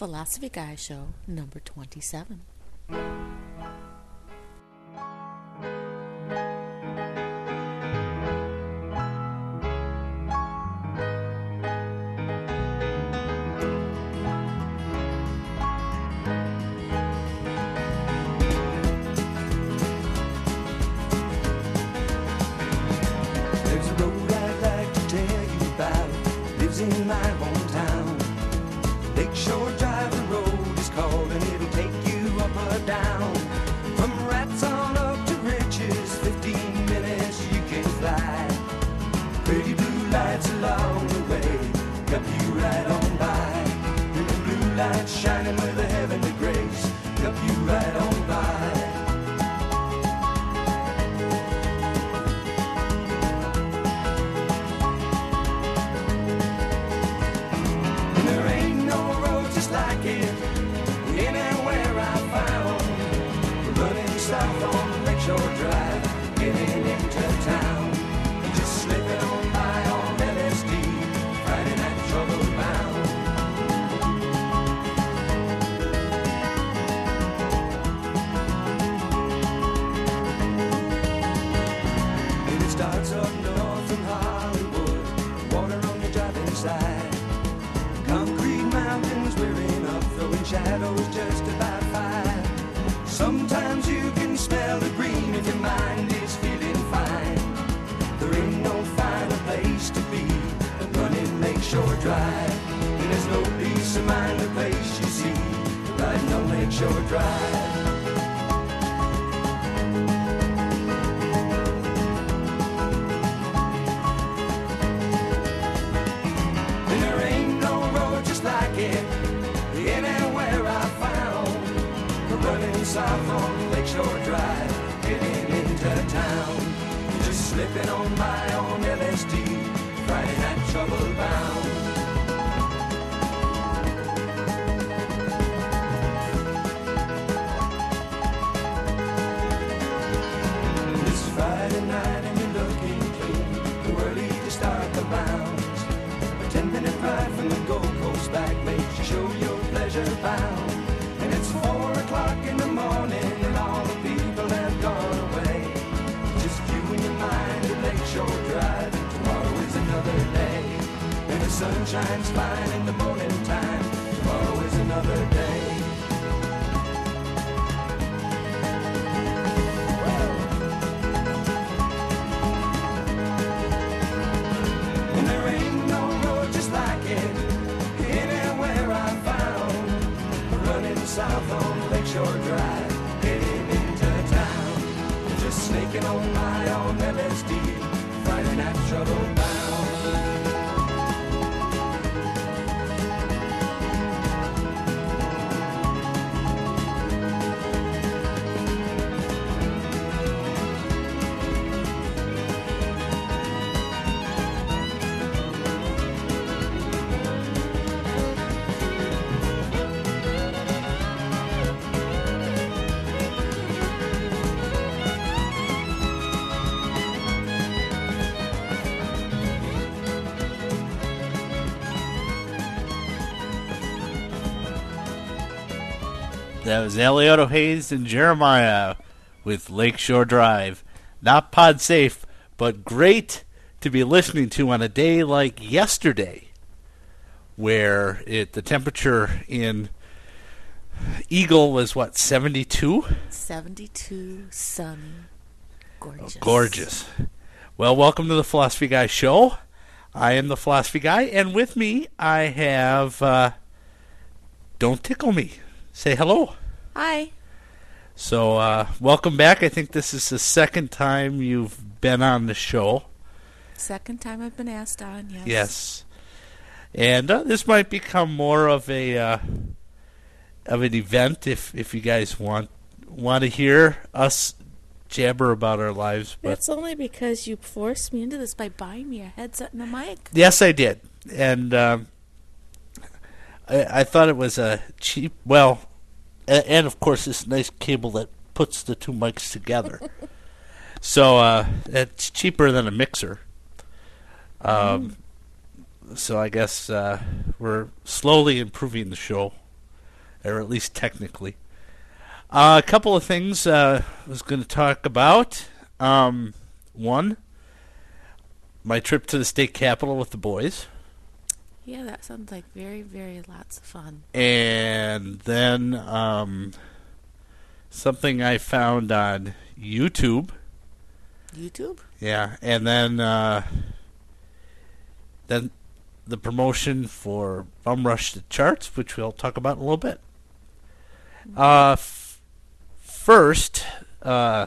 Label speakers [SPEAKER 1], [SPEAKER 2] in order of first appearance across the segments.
[SPEAKER 1] Philosophy Guy Show number 27.
[SPEAKER 2] Friday night and you're looking clean. The early to start the rounds. A ten minute ride from the Gold Coast back makes you show your pleasure bound. And it's four o'clock in the morning and all the people have gone away. Just you and your mind at Lakeshore Drive. And tomorrow is another day. And the sun shines fine in the morning time. Tomorrow is another day. South on Lakeshore Drive, getting into town. Just snaking on my on LSD, Friday night trouble
[SPEAKER 3] That was Aliotta Haynes and Jeremiah with Lakeshore Drive. Not pod safe, but great to be listening to on a day like yesterday, where it the temperature in Eagle was what seventy two.
[SPEAKER 1] 72, sunny, gorgeous.
[SPEAKER 3] Gorgeous. Well, welcome to the Philosophy Guy show. I am the Philosophy Guy, and with me I have uh, Don't Tickle Me. Say hello.
[SPEAKER 1] Hi.
[SPEAKER 3] So, uh, welcome back. I think this is the second time you've been on the show.
[SPEAKER 1] Second time I've been asked on, yes.
[SPEAKER 3] Yes, and uh, this might become more of a uh, of an event if if you guys want want to hear us jabber about our lives. But
[SPEAKER 1] That's only because you forced me into this by buying me a headset and a mic.
[SPEAKER 3] yes, I did, and um, I, I thought it was a cheap. Well, and, and of course this nice cable that puts the two mics together. so uh, it's cheaper than a mixer. Um, So I guess uh, we're slowly improving the show. or at least technically. Uh, a couple of things uh, I was going to talk about. Um, one, my trip to the state capitol with the boys,
[SPEAKER 4] Yeah, that sounds like very, very lots of fun.
[SPEAKER 3] and then um, something I found on YouTube.
[SPEAKER 4] YouTube?
[SPEAKER 3] Yeah, and then uh, then the promotion for Bum Rush the Charts, which we'll talk about in a little bit. Uh, f- first, uh,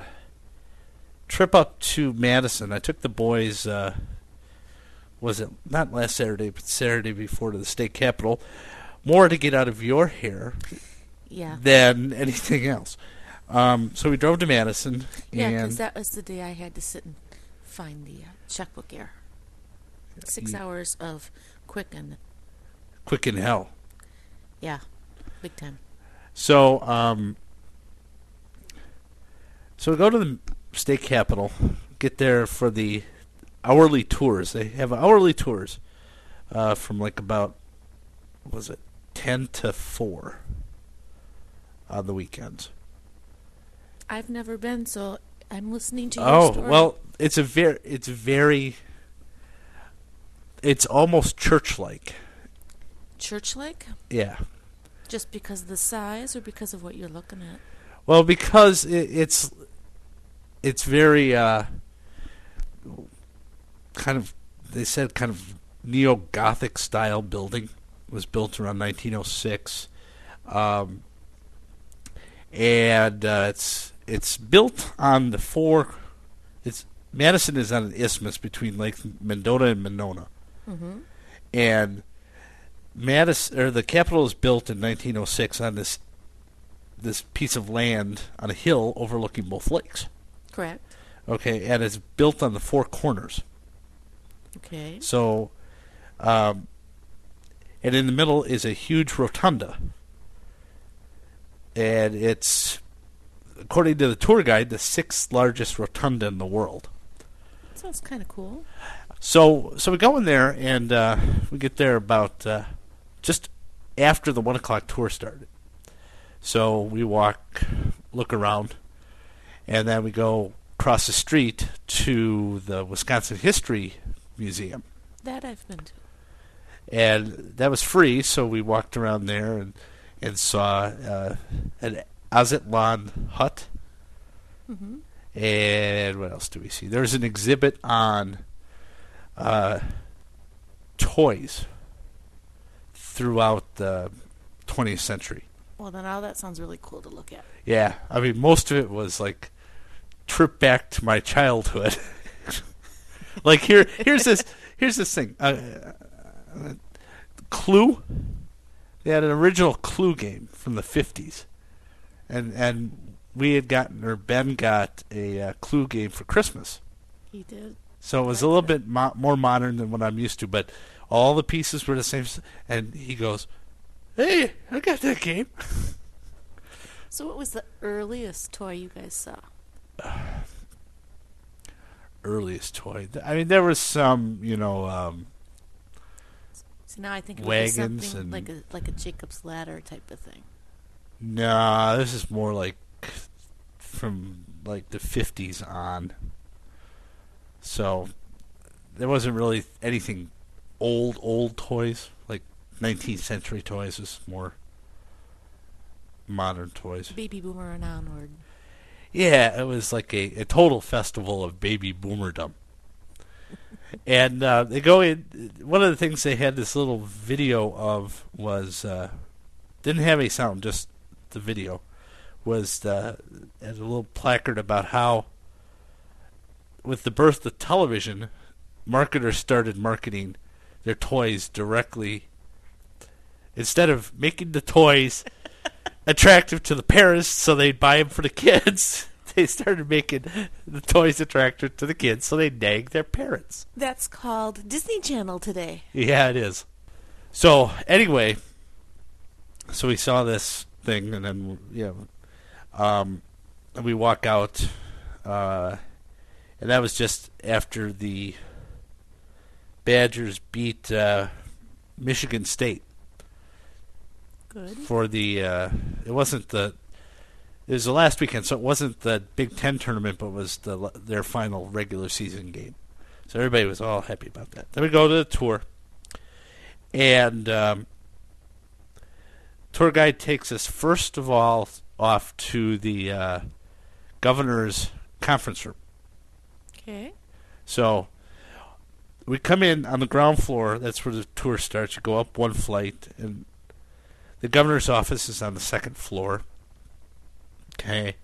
[SPEAKER 3] trip up to Madison. I took the boys. Uh, was it not last Saturday, but Saturday before to the state capitol, more to get out of your hair
[SPEAKER 4] Yeah.
[SPEAKER 3] than anything else. Um, so we drove to Madison,
[SPEAKER 4] Yeah, because that was the day I had to sit and find the uh, checkbook error. Six hours of quick and
[SPEAKER 3] quick in hell.
[SPEAKER 4] Yeah, big time.
[SPEAKER 3] So, um, so we go to the state capitol, get there for the hourly tours. They have hourly tours uh, from like about, what was it, 10 to 4 on the weekends.
[SPEAKER 4] I've never been, so I'm listening to your
[SPEAKER 3] Oh,
[SPEAKER 4] story.
[SPEAKER 3] well, it's a very, it's very, it's almost church-like.
[SPEAKER 4] church-like,
[SPEAKER 3] Yeah.
[SPEAKER 4] just because of the size or because of what you're looking at.
[SPEAKER 3] Well, because it, it's it's very uh, kind of they said kind of neo Gothic style building It was built around 1906, um, and uh, it's it's built on the four. It's Madison is on an isthmus between Lake Mendota and Monona,
[SPEAKER 4] Mm-hmm.
[SPEAKER 3] and Madison or the Capitol was built in 1906 on this this piece of land on a hill overlooking both lakes.
[SPEAKER 4] Correct.
[SPEAKER 3] Okay, and it's built on the four corners.
[SPEAKER 4] Okay.
[SPEAKER 3] So, um, and in the middle is a huge rotunda, and it's according to the tour guide the sixth largest rotunda in the world.
[SPEAKER 4] Sounds kind of cool.
[SPEAKER 3] So so we go in there and uh, we get there about uh, just after the one o'clock tour started. So we walk, look around, and then we go across the street to the Wisconsin History Museum,
[SPEAKER 4] That I've been to.
[SPEAKER 3] and that was free. So we walked around there and and saw uh, an Aztalan hut.
[SPEAKER 4] Mm-hmm.
[SPEAKER 3] And what else do we see? There's an exhibit on uh, toys throughout the 20th century.
[SPEAKER 4] Well, then all that sounds really cool to look at.
[SPEAKER 3] Yeah, I mean, most of it was like trip back to my childhood. like here, here's this, here's this thing. Uh, uh, Clue. They had an original Clue game from the 50s, and and we had gotten or Ben got a uh, Clue game for Christmas.
[SPEAKER 4] He did.
[SPEAKER 3] So it was a little bit mo- more modern than what I'm used to, but all the pieces were the same. And he goes, "Hey, I got that game."
[SPEAKER 4] So, what was the earliest toy you guys saw?
[SPEAKER 3] Earliest toy. I mean, there was some, you know, um,
[SPEAKER 4] So now I think it something
[SPEAKER 3] and-
[SPEAKER 4] like a like a Jacob's ladder type of thing.
[SPEAKER 3] nah. This is more like from like the 50s on. So there wasn't really anything old, old toys like 19th century toys. It was more modern toys.
[SPEAKER 4] Baby boomer and onward.
[SPEAKER 3] Yeah, it was like a, a total festival of baby boomerdom. and uh, they go in. One of the things they had this little video of was uh, didn't have any sound, just the video was the, had a little placard about how with the birth of television, marketers started marketing their toys directly instead of making the toys attractive to the parents so they'd buy them for the kids. They started making the toys attractive to the kids so they'd nag their parents.
[SPEAKER 4] That's called Disney Channel today.
[SPEAKER 3] Yeah, it is. So anyway, so we saw this thing, and then yeah, um, and we walk out, uh, and that was just after the Badgers beat uh, Michigan State.
[SPEAKER 4] Good.
[SPEAKER 3] for the. Uh, it wasn't the. It was the last weekend, so it wasn't the Big Ten tournament, but was the their final regular season game. So everybody was all happy about that. Then we go to the tour, and um, tour guide takes us first of all off to the uh, governor's conference room.
[SPEAKER 4] Okay.
[SPEAKER 3] So we come in on the ground floor. That's where the tour starts. You go up one flight, and the governor's office is on the second floor. Okay,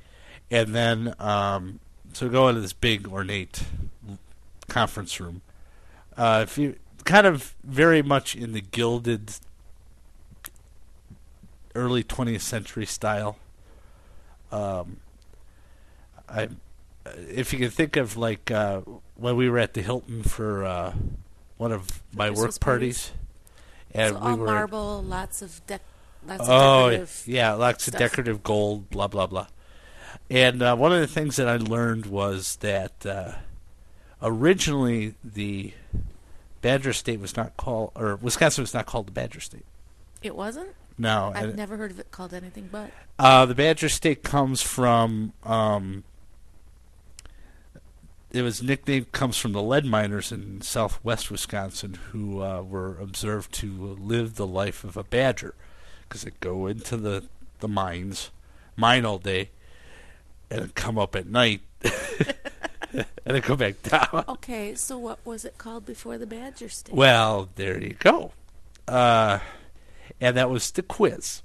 [SPEAKER 3] and then um, so we go into this big ornate conference room. Uh, if you kind of very much in the gilded early 20th century style. Um, I if you can think of like uh, when we were at the Hilton for uh, one of my
[SPEAKER 4] Christmas
[SPEAKER 3] work parties, and
[SPEAKER 4] so
[SPEAKER 3] we
[SPEAKER 4] all
[SPEAKER 3] were
[SPEAKER 4] marble, lots of dec- lots of
[SPEAKER 3] oh
[SPEAKER 4] decorative.
[SPEAKER 3] yeah, lots of decorative gold, blah blah blah. And uh, one of the things that I learned was that uh, originally the Badger State was not called, or Wisconsin was not called the Badger State.
[SPEAKER 4] It wasn't.
[SPEAKER 3] No,
[SPEAKER 4] I've never heard of it called anything but.
[SPEAKER 3] Uh, the Badger State comes from. Um, it was nicknamed comes from the lead miners in southwest Wisconsin who uh, were observed to live the life of a badger because they go into the the mines, mine all day, and come up at night, and then go back down.
[SPEAKER 4] Okay, so what was it called before the Badger State?
[SPEAKER 3] Well, there you go. Uh, and that was the quiz.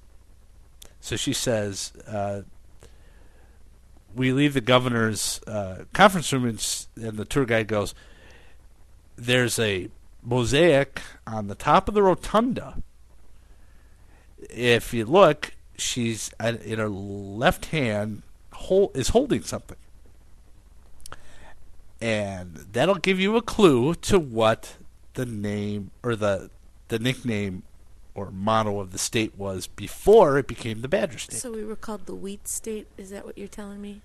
[SPEAKER 3] So she says, uh, we leave the governor's uh, conference room, and, and the tour guide goes, There's a mosaic on the top of the rotunda. If you look, she's in her left hand hol- is holding something. And that'll give you a clue to what the name or the the nickname or motto of the state was before it became the Badger State.
[SPEAKER 4] So we were called the Wheat State. Is that what you're telling me?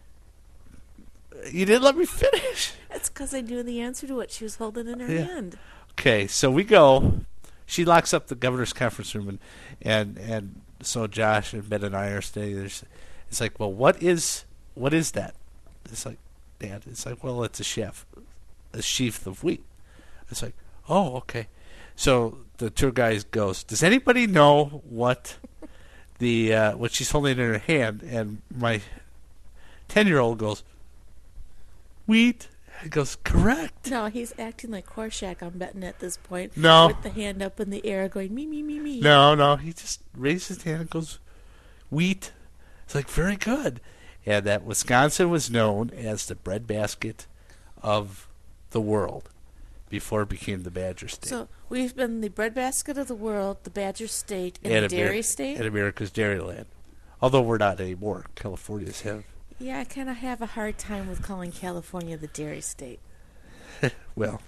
[SPEAKER 3] you didn't let me finish.
[SPEAKER 4] That's because I knew the answer to what She was holding in her
[SPEAKER 3] Yeah.
[SPEAKER 4] hand.
[SPEAKER 3] Okay, so we go. She locks up the governor's conference room, and and and so Josh and Ben and I are staying there. It's like, well, what is what is that? It's like, Dad. It's like, well, it's a chef, a sheaf of wheat. It's like, oh, okay. So the tour guide goes, does anybody know what the uh, what she's holding in her hand? And my ten year old goes, wheat. He goes, correct.
[SPEAKER 4] No, he's acting like Horshack, I'm betting at this point.
[SPEAKER 3] No.
[SPEAKER 4] With the hand up in the air going, me, me, me, me.
[SPEAKER 3] No, no, he just raised his hand and goes, wheat. It's like, very good. And that Wisconsin was known as the breadbasket of the world before it became the Badger State.
[SPEAKER 4] So we've been the breadbasket of the world, the Badger State, and,
[SPEAKER 3] And
[SPEAKER 4] the Dairy State.
[SPEAKER 3] And America's Dairyland. Although we're not anymore. California's have.
[SPEAKER 4] Yeah, I kind of have a hard time with calling California the Dairy State.
[SPEAKER 3] Well.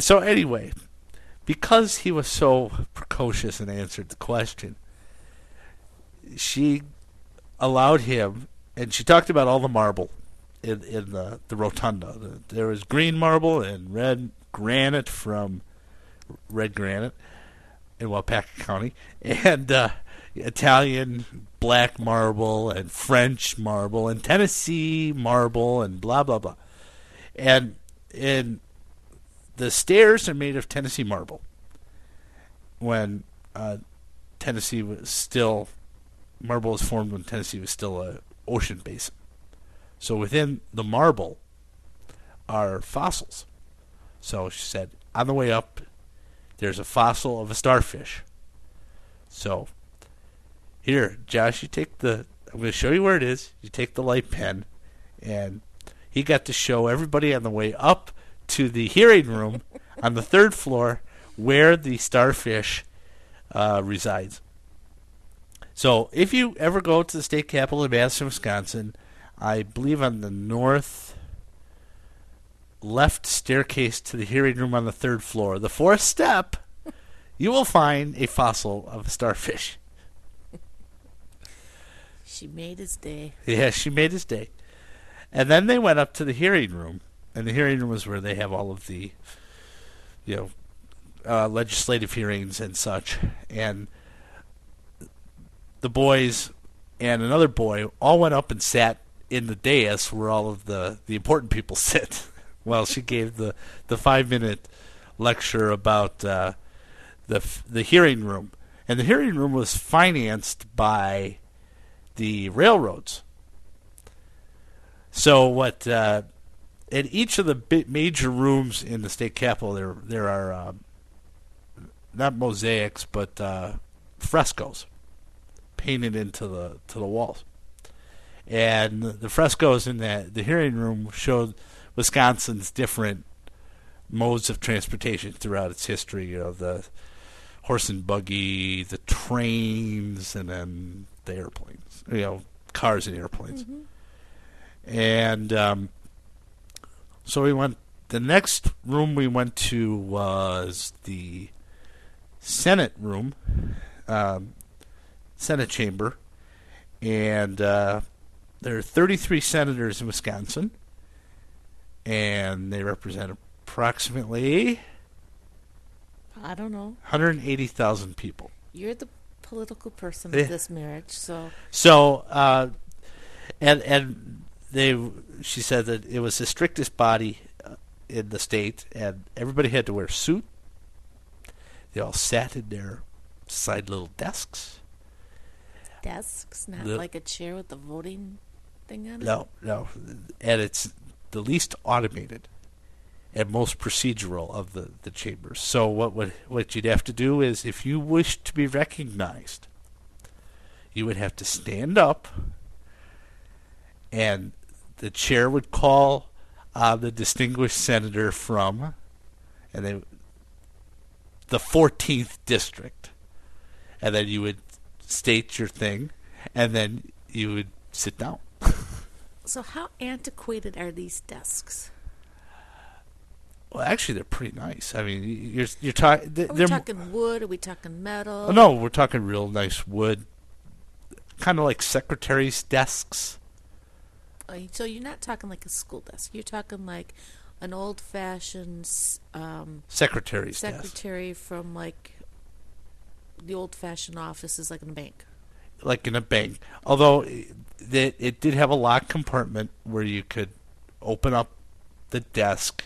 [SPEAKER 3] So, anyway, because he was so precocious and answered the question, she allowed him, and she talked about all the marble in, in the, the rotunda. The- There was green marble and red granite from red granite in Waupaca County, and uh, Italian black marble and French marble and Tennessee marble and blah blah blah. And and the stairs are made of Tennessee marble. When uh, Tennessee was still marble was formed when Tennessee was still a ocean basin. So within the marble are fossils. So she said, on the way up, there's a fossil of a starfish. So here, Josh, you take the. I'm going to show you where it is. You take the light pen, and he got to show everybody on the way up to the hearing room on the third floor where the starfish uh, resides. So if you ever go to the state capitol of Madison, Wisconsin, I believe on the north left staircase to the hearing room on the third floor, the fourth step, you will find a fossil of a starfish.
[SPEAKER 4] She made his day.
[SPEAKER 3] Yeah, she made his day. And then they went up to the hearing room, and the hearing room is where they have all of the, you know, uh, legislative hearings and such. And the boys and another boy all went up and sat in the dais where all of the, the important people sit while she gave the, the five minute lecture about uh, the the hearing room. And the hearing room was financed by the railroads. So what? Uh, in each of the major rooms in the state capitol, there there are um, not mosaics but uh, frescoes painted into the to the walls. And the frescoes in that the hearing room showed Wisconsin's different modes of transportation throughout its history. You know, the horse and buggy, the trains, and then the airplanes. You know, cars and airplanes. And um, so we went. The next room we went to was the Senate room, um, Senate chamber, and uh, there are 33 senators in Wisconsin, and they represent approximately
[SPEAKER 4] I don't know.
[SPEAKER 3] 180,000 people.
[SPEAKER 4] You're the political person of this marriage, so
[SPEAKER 3] So, uh, and and they, she said that it was the strictest body uh, in the state, and everybody had to wear a suit. They all sat in their side little desks.
[SPEAKER 4] desks, not
[SPEAKER 3] The-
[SPEAKER 4] like a chair with the voting thing on it.
[SPEAKER 3] No, no, and it's the least automated and most procedural of the, the chambers. So what would what you'd have to do is, if you wish to be recognized, you would have to stand up, and the chair would call uh, the distinguished senator from, and they, the 14th district, and then you would state your thing, and then you would sit down.
[SPEAKER 4] So how antiquated are these desks?
[SPEAKER 3] Well, actually, they're pretty nice. I mean, you're you're talking.
[SPEAKER 4] Are we talking wood? Are we talking metal?
[SPEAKER 3] oh, no, we're talking real nice wood, kind of like secretaries' desks.
[SPEAKER 4] Uh, So you're not talking like a school desk. You're talking like an old-fashioned um,
[SPEAKER 3] Secretaries' desks,
[SPEAKER 4] secretary from like the old-fashioned offices, like in a bank.
[SPEAKER 3] like in a bank. Although it, it, it did have a locked compartment where you could open up the desk.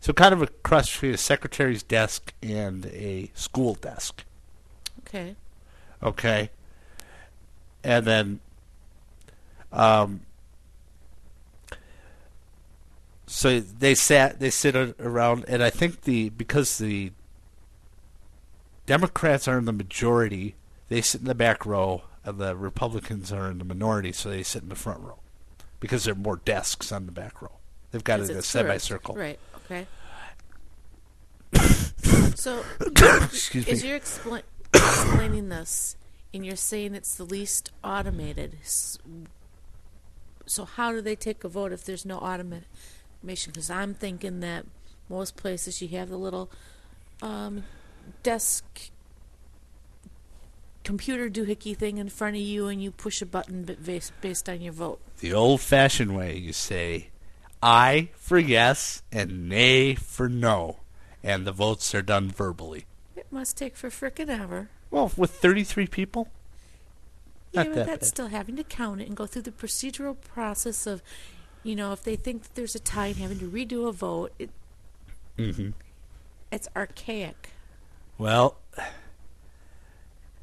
[SPEAKER 3] So kind of a cross between a secretary's desk and a school desk.
[SPEAKER 4] Okay.
[SPEAKER 3] Okay. And then, um, so they sat, they sit around, and I think the because the Democrats are in the majority, they sit in the back row, and the Republicans are in the minority, so they sit in the front row because there are more desks on the back row. They've got it in a semicircle.
[SPEAKER 4] Right. Okay. so,
[SPEAKER 3] Excuse
[SPEAKER 4] as
[SPEAKER 3] me.
[SPEAKER 4] you're expla- explaining this, and you're saying it's the least automated, so how do they take a vote if there's no automation? Because I'm thinking that most places you have the little um, desk computer doohickey thing in front of you, and you push a button based based on your vote.
[SPEAKER 3] The old fashioned way, you say aye for yes and nay for no. And the votes are done verbally.
[SPEAKER 4] It must take for frickin' ever.
[SPEAKER 3] Well, with 33 people?
[SPEAKER 4] Yeah, but
[SPEAKER 3] that
[SPEAKER 4] that's
[SPEAKER 3] bad.
[SPEAKER 4] still having to count it and go through the procedural process of, you know, if they think that there's a tie and having to redo a vote, it,
[SPEAKER 3] Mm-hmm.
[SPEAKER 4] it's archaic.
[SPEAKER 3] Well,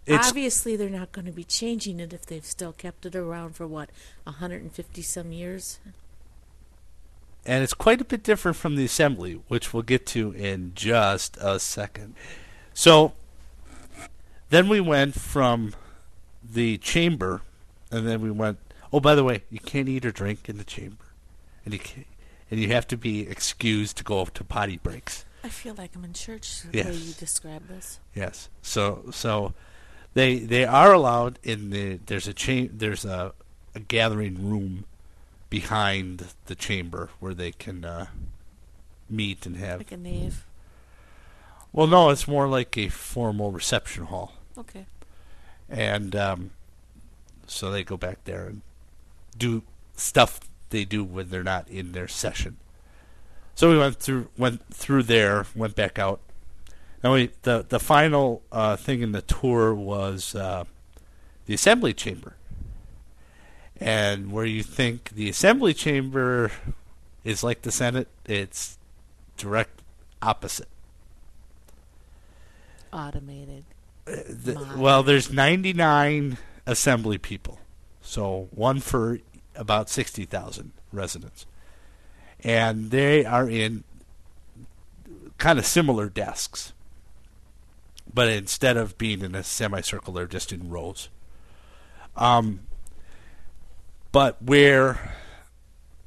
[SPEAKER 3] it's
[SPEAKER 4] Obviously, they're not going to be changing it if they've still kept it around for what, 150 some years.
[SPEAKER 3] And it's quite a bit different from the assembly, which we'll get to in just a second. So then we went from the chamber, and then we went. Oh, by the way, you can't eat or drink in the chamber, and you can and you have to be excused to go to potty breaks.
[SPEAKER 4] I feel like I'm in church the way you describe this.
[SPEAKER 3] Yes. So so they they are allowed in the there's a cha- there's a, a gathering room behind the chamber where they can uh, meet and have.
[SPEAKER 4] Like a nave.
[SPEAKER 3] Well, no, it's more like a formal reception hall,
[SPEAKER 4] Okay.
[SPEAKER 3] and um, so they go back there and do stuff they do when they're not in their session. So we went through went through there, went back out. And we the the final uh, thing in the tour was uh, the assembly chamber. And where you think the assembly chamber is like the Senate, it's direct opposite.
[SPEAKER 4] Automated.
[SPEAKER 3] The- well, there's 99 assembly people, so one for about 60,000 residents, and they are in kind of similar desks, but instead of being in a semicircle, they're just in rows. Um, but where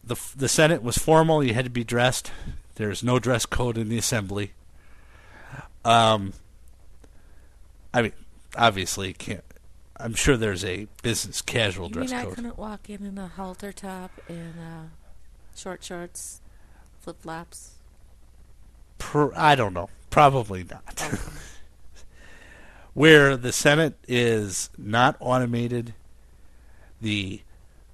[SPEAKER 3] the the Senate was formal, you had to be dressed. There's no dress code in the assembly. Um, I mean, obviously, can't. I'm sure there's a business casual
[SPEAKER 4] You
[SPEAKER 3] dress
[SPEAKER 4] mean I couldn't walk in in a halter top and uh, short shorts, flip flops?
[SPEAKER 3] I don't know. Probably not. Where the Senate is not automated, the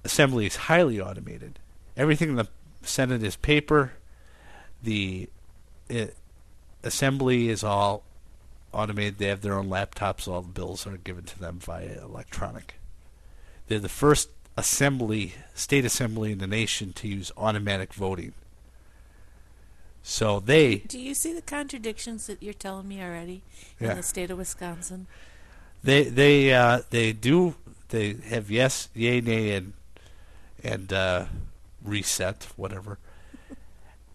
[SPEAKER 3] Assembly is highly automated. Everything in the Senate is paper. The uh Assembly is all automated. They have their own laptops. All the bills are given to them via electronic. They're the first assembly, state assembly in the nation to use automatic voting. So they
[SPEAKER 4] Do you see the contradictions that you're telling me already
[SPEAKER 3] Yeah.
[SPEAKER 4] in the state of Wisconsin?
[SPEAKER 3] They they uh, they do they have yes, yay, nay, and and uh, reset whatever,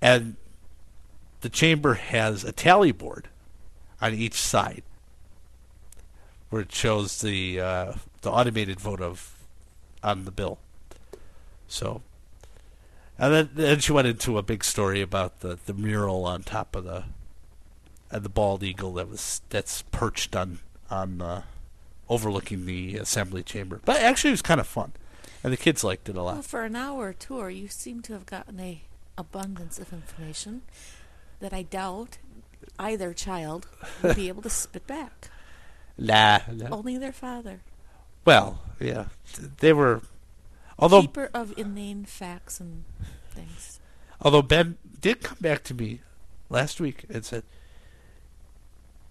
[SPEAKER 3] and the chamber has a tally board on each side where it shows the uh, the automated vote of on the bill. So, and then, then she went into a big story about the, the mural on top of the and the bald eagle that was that's perched on on uh, overlooking the assembly chamber. But actually, it was kind of fun, and the kids liked it a lot.
[SPEAKER 4] Well, for an hour tour, you seem to have gotten a abundance of information that I doubt either child will be able to spit back.
[SPEAKER 3] Nah, nah.
[SPEAKER 4] Only their father,
[SPEAKER 3] Well, yeah, they were. Although
[SPEAKER 4] keeper of inane facts and things.
[SPEAKER 3] although Ben did come back to me last week and said,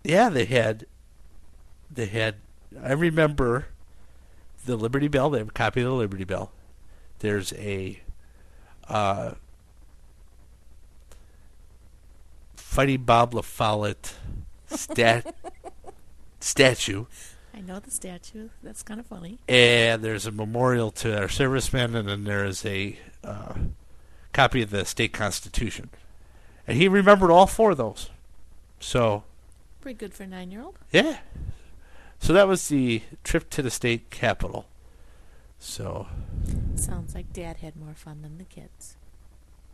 [SPEAKER 3] "Yeah, they had, they had. I remember the Liberty Bell. They have a copy of the Liberty Bell. There's a uh, Fighting Bob LaFollette stat statue,
[SPEAKER 4] I know the statue. That's kind of funny.
[SPEAKER 3] and there's a memorial to our servicemen, and then there is a uh, copy of the state constitution. And he remembered all four of those. So,
[SPEAKER 4] Pretty good for a nine-year-old.
[SPEAKER 3] yeah. So that was the trip to the state capital. So,
[SPEAKER 4] Sounds like Dad had more fun than the kids.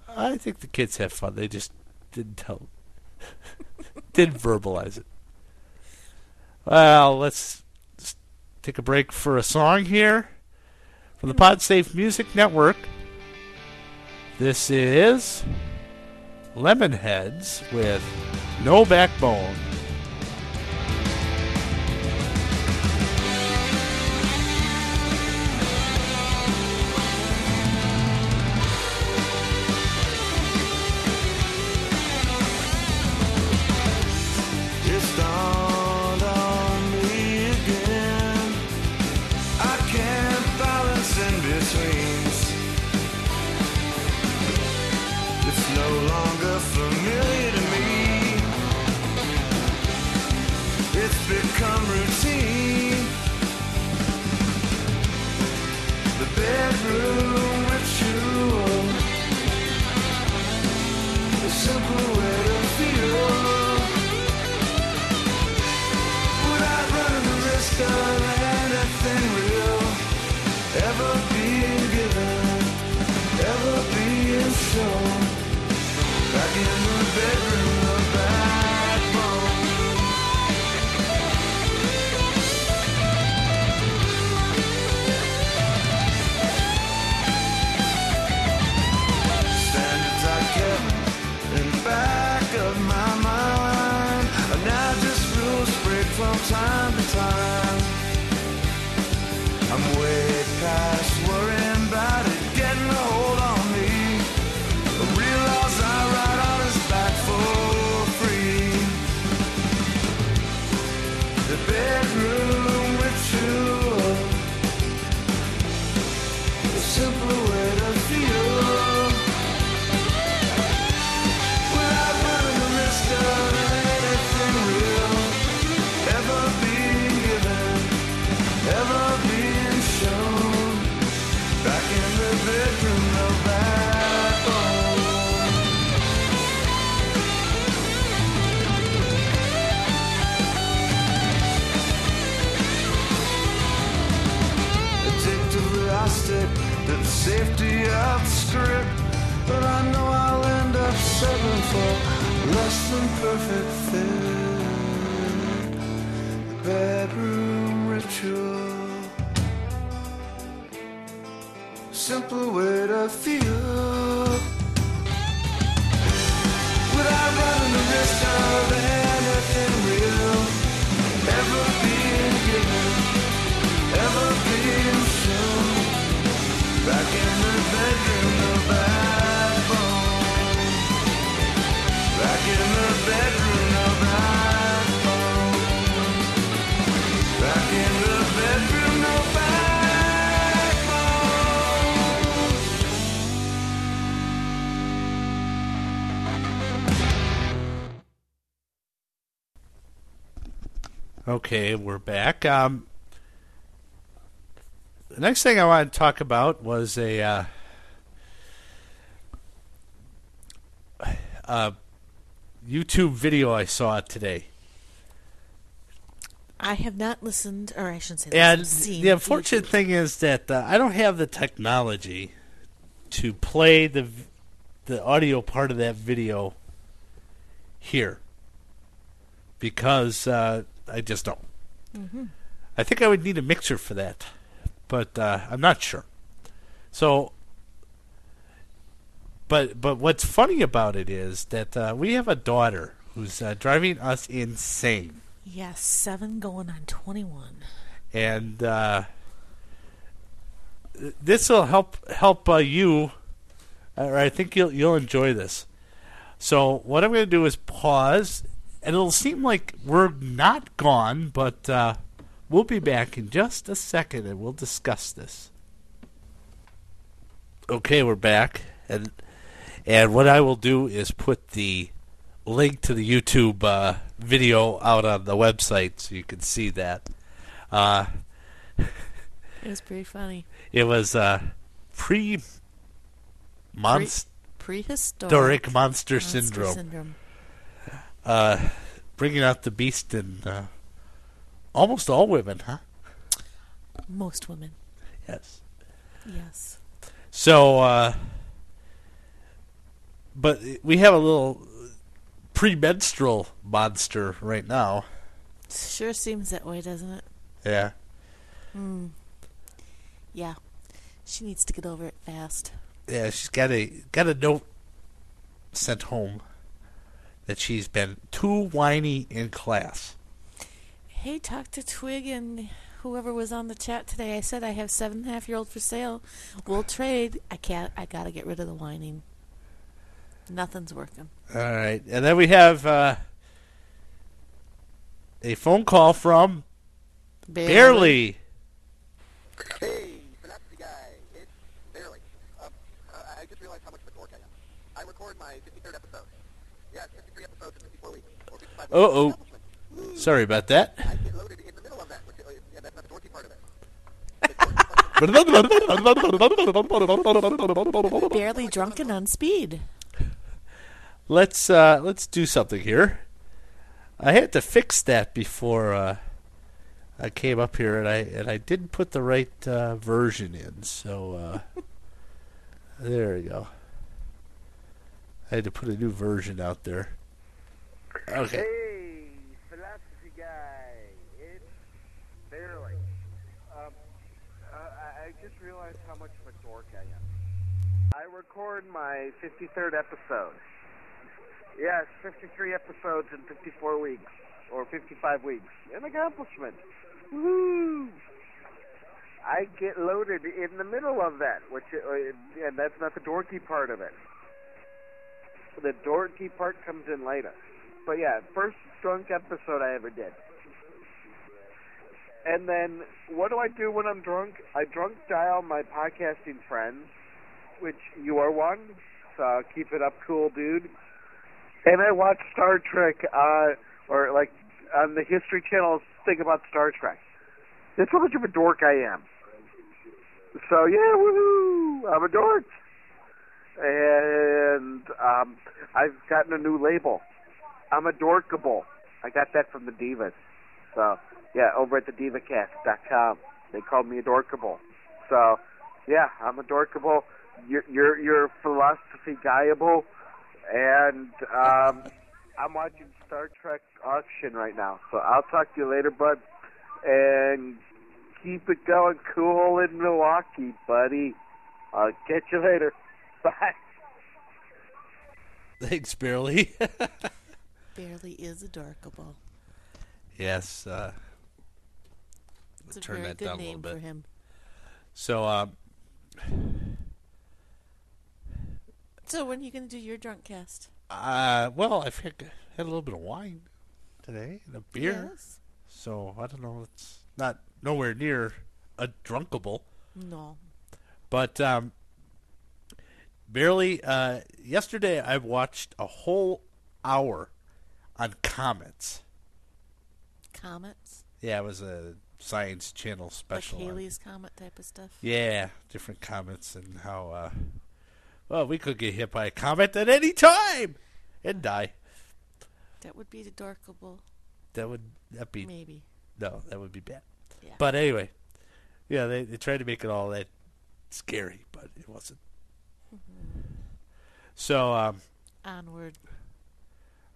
[SPEAKER 3] I think the kids have fun. They just didn't tell, didn't verbalize it. Well, let's take a break for a song here from the PodSafe Music Network. This is Lemonheads with No Backbone. Okay, we're back. Um, the next thing I wanted to talk about was a uh, uh, YouTube video I saw today.
[SPEAKER 4] I have not listened, or I shouldn't say
[SPEAKER 3] And
[SPEAKER 4] listened, seen
[SPEAKER 3] the unfortunate
[SPEAKER 4] YouTube.
[SPEAKER 3] thing is that uh, I don't have the technology to play the the audio part of that video here because uh, I just don't. I think I would need a mixer for that, but uh, I'm not sure. So, but but what's funny about it is that uh, we have a daughter who's uh, driving us insane
[SPEAKER 4] Yes, seven going on 21.
[SPEAKER 3] and uh, this will help help uh, you. Or I think you'll you'll enjoy this. So what I'm going to do is pause, and it'll seem like we're not gone, but uh, we'll be back in just a second, and we'll discuss this. Okay, we're back, and and what I will do is put the link to the YouTube uh, video out on the website so you can see that. Uh,
[SPEAKER 4] It was pretty funny.
[SPEAKER 3] it was uh, pre monster
[SPEAKER 4] Prehistoric
[SPEAKER 3] monster,
[SPEAKER 4] monster
[SPEAKER 3] syndrome,
[SPEAKER 4] syndrome.
[SPEAKER 3] Uh, bringing out the beast in uh, almost all women, huh?
[SPEAKER 4] Most women.
[SPEAKER 3] Yes.
[SPEAKER 4] Yes.
[SPEAKER 3] So, uh, but we have a little premenstrual monster right now.
[SPEAKER 4] Sure seems that way, doesn't it?
[SPEAKER 3] Yeah. Hmm.
[SPEAKER 4] Yeah. She needs to get over it fast.
[SPEAKER 3] Yeah, she's got a got a note sent home that she's been too whiny in class.
[SPEAKER 4] Hey, talk to Twig and whoever was on the chat today. I said I have seven and a half year old for sale. We'll trade. I can't. I gotta get rid of the whining. Nothing's working.
[SPEAKER 3] All right, and then we have uh, a phone call from Barely.
[SPEAKER 5] Hey, Synapsy guy, barely. I just realized how much of a dork I am. I record my 53rd episode. Yeah, 53 episodes in 54 weeks. Or 55 weeks.
[SPEAKER 3] Uh-oh. Sorry about that.
[SPEAKER 5] I get loaded in the middle of that, which, yeah, that's not the dorky part of it.
[SPEAKER 4] Barely drunken on speed.
[SPEAKER 3] let's uh, let's do something here. I had to fix that before uh, I came up here, and I and I didn't put the right uh, version in. So uh, there we go. I had to put a new version out there. Okay.
[SPEAKER 6] Hey, philosophy guy, it's barely. Um, I, just realized how much of a dork I am. I record my 53rd episode. Yes, 53 episodes in 54 weeks, or 55 weeks. An accomplishment. Woohoo! I get loaded in the middle of that, which, uh, and that's not the dorky part of it. The dorky part comes in later. But yeah, first drunk episode I ever did. And then, what do I do when I'm drunk? I drunk dial my podcasting friends, which you are one, so keep it up, cool dude. And I watch Star Trek, uh, or like on the History Channel, think about Star Trek. That's how much of a dork I am. So yeah, woohoo! I'm a dork. And um, I've gotten a new label. I'm a dorkable. I got that from the Divas. So, yeah, over at the divacast.com. They called me a dorkable. So, yeah, I'm a dorkable. you're you're, you're philosophy guyable, and um, I'm watching Star Trek Auction right now. So I'll talk to you later, bud, and keep it going cool in Milwaukee, buddy. I'll catch you later. Bye.
[SPEAKER 3] Thanks, Barely.
[SPEAKER 4] Barely is adorkable.
[SPEAKER 3] yes. Uh,
[SPEAKER 4] It's a
[SPEAKER 3] turn
[SPEAKER 4] very
[SPEAKER 3] that
[SPEAKER 4] good
[SPEAKER 3] down a little bit.
[SPEAKER 4] for him.
[SPEAKER 3] so, um,
[SPEAKER 4] So when are you going to do your drunk cast?
[SPEAKER 3] uh, well, I've had, had a little bit of wine today and a beer.
[SPEAKER 4] Yes.
[SPEAKER 3] So I don't know. It's not nowhere near a drunkable.
[SPEAKER 4] No.
[SPEAKER 3] But um, barely. Uh, yesterday, I watched a whole hour on comets.
[SPEAKER 4] Comets?
[SPEAKER 3] Yeah, it was a Science Channel special.
[SPEAKER 4] like
[SPEAKER 3] on-
[SPEAKER 4] Comet type of stuff?
[SPEAKER 3] yeah, different comets and how. Uh, well, we could get hit by a comet at any time and die.
[SPEAKER 4] That would be adorkable.
[SPEAKER 3] That would that be
[SPEAKER 4] Maybe.
[SPEAKER 3] no, that would be bad.
[SPEAKER 4] Yeah.
[SPEAKER 3] But anyway, yeah, they they tried to make it all that scary, but it wasn't. So um,
[SPEAKER 4] Onward.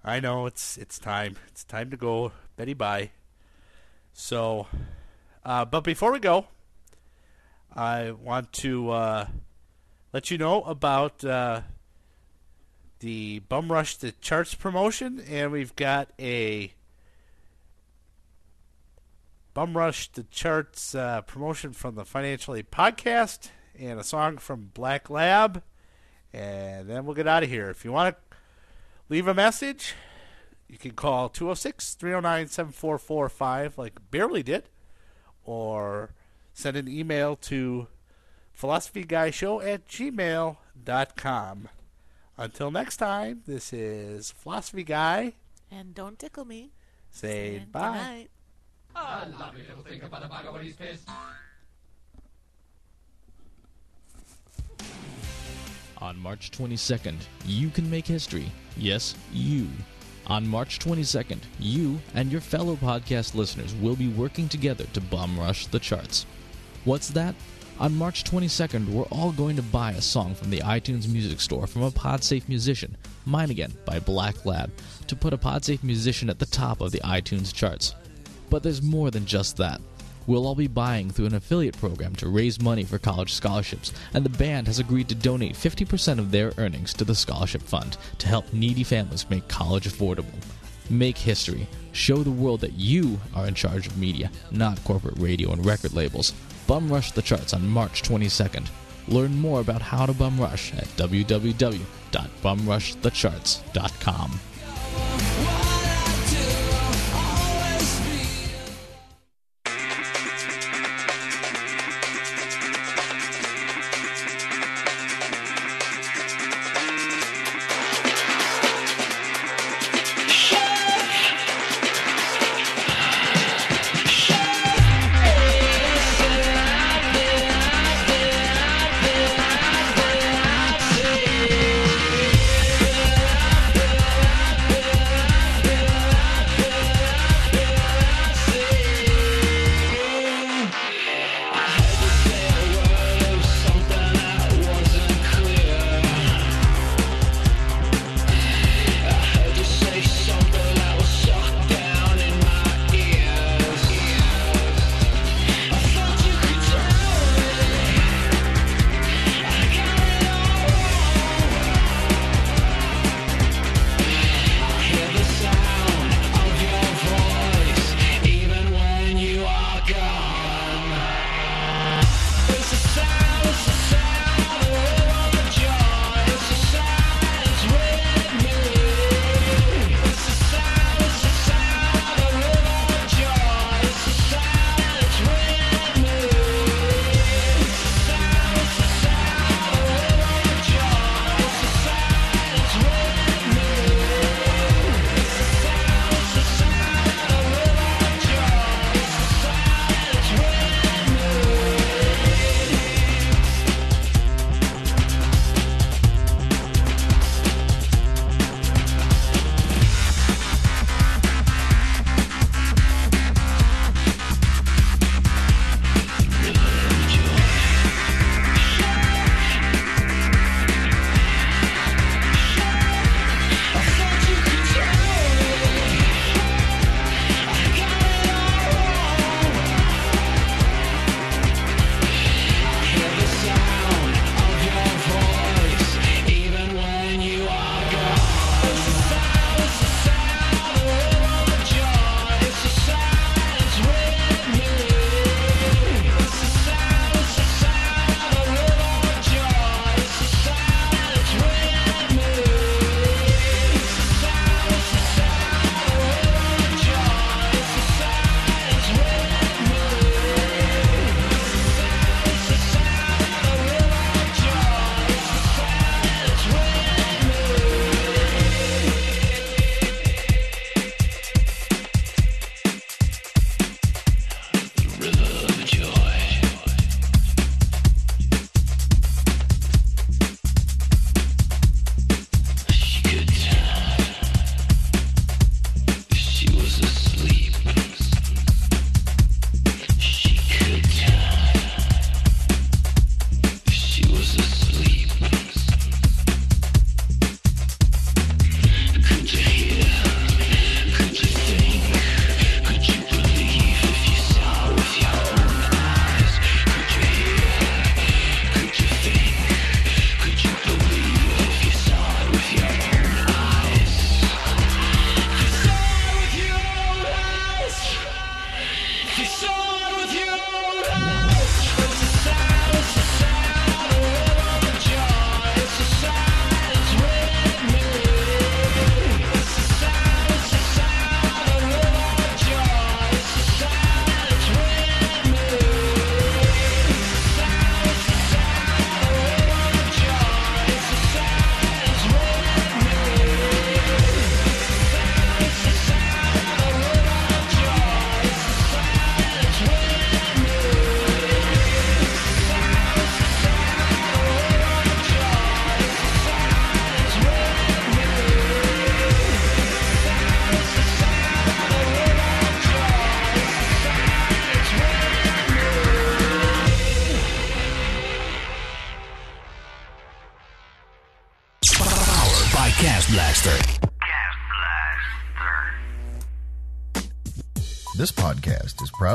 [SPEAKER 3] I know it's it's time. It's time to go. Betty bye. So, uh, but before we go, I want to uh, let you know about uh, the Bum Rush the Charts promotion, and we've got a Bum Rush the Charts uh, promotion from the Financial Aid podcast and a song from Black Lab, and then we'll get out of here. If you want to leave a message, you can call 206 309 7445, like Barely did, or send an email to philosophyguyshow at gmail.com. Until next time, this is Philosophy Guy
[SPEAKER 4] And don't tickle me.
[SPEAKER 3] saying
[SPEAKER 4] And
[SPEAKER 3] bye.
[SPEAKER 4] Good night.
[SPEAKER 7] On March 22nd, you can make history. Yes, you. On March 22nd, you and your fellow podcast listeners will be working together to bum rush the charts. What's that? On March 22nd, we're all going to buy a song from the iTunes Music Store from a PodSafe musician, Mine Again by Black Lab, to put a PodSafe musician at the top of the iTunes charts. But there's more than just that. We'll all be buying through an affiliate program to raise money for college scholarships, and the band has agreed to donate 50% of their earnings to the scholarship fund to help needy families make college affordable. Make history. Show the world that you are in charge of media, not corporate radio and record labels. Bum Rush the charts on March 22nd. Learn more about how to bum rush at www.bumrushthecharts.com.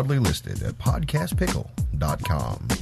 [SPEAKER 8] proudly listed at podcastpickle.com.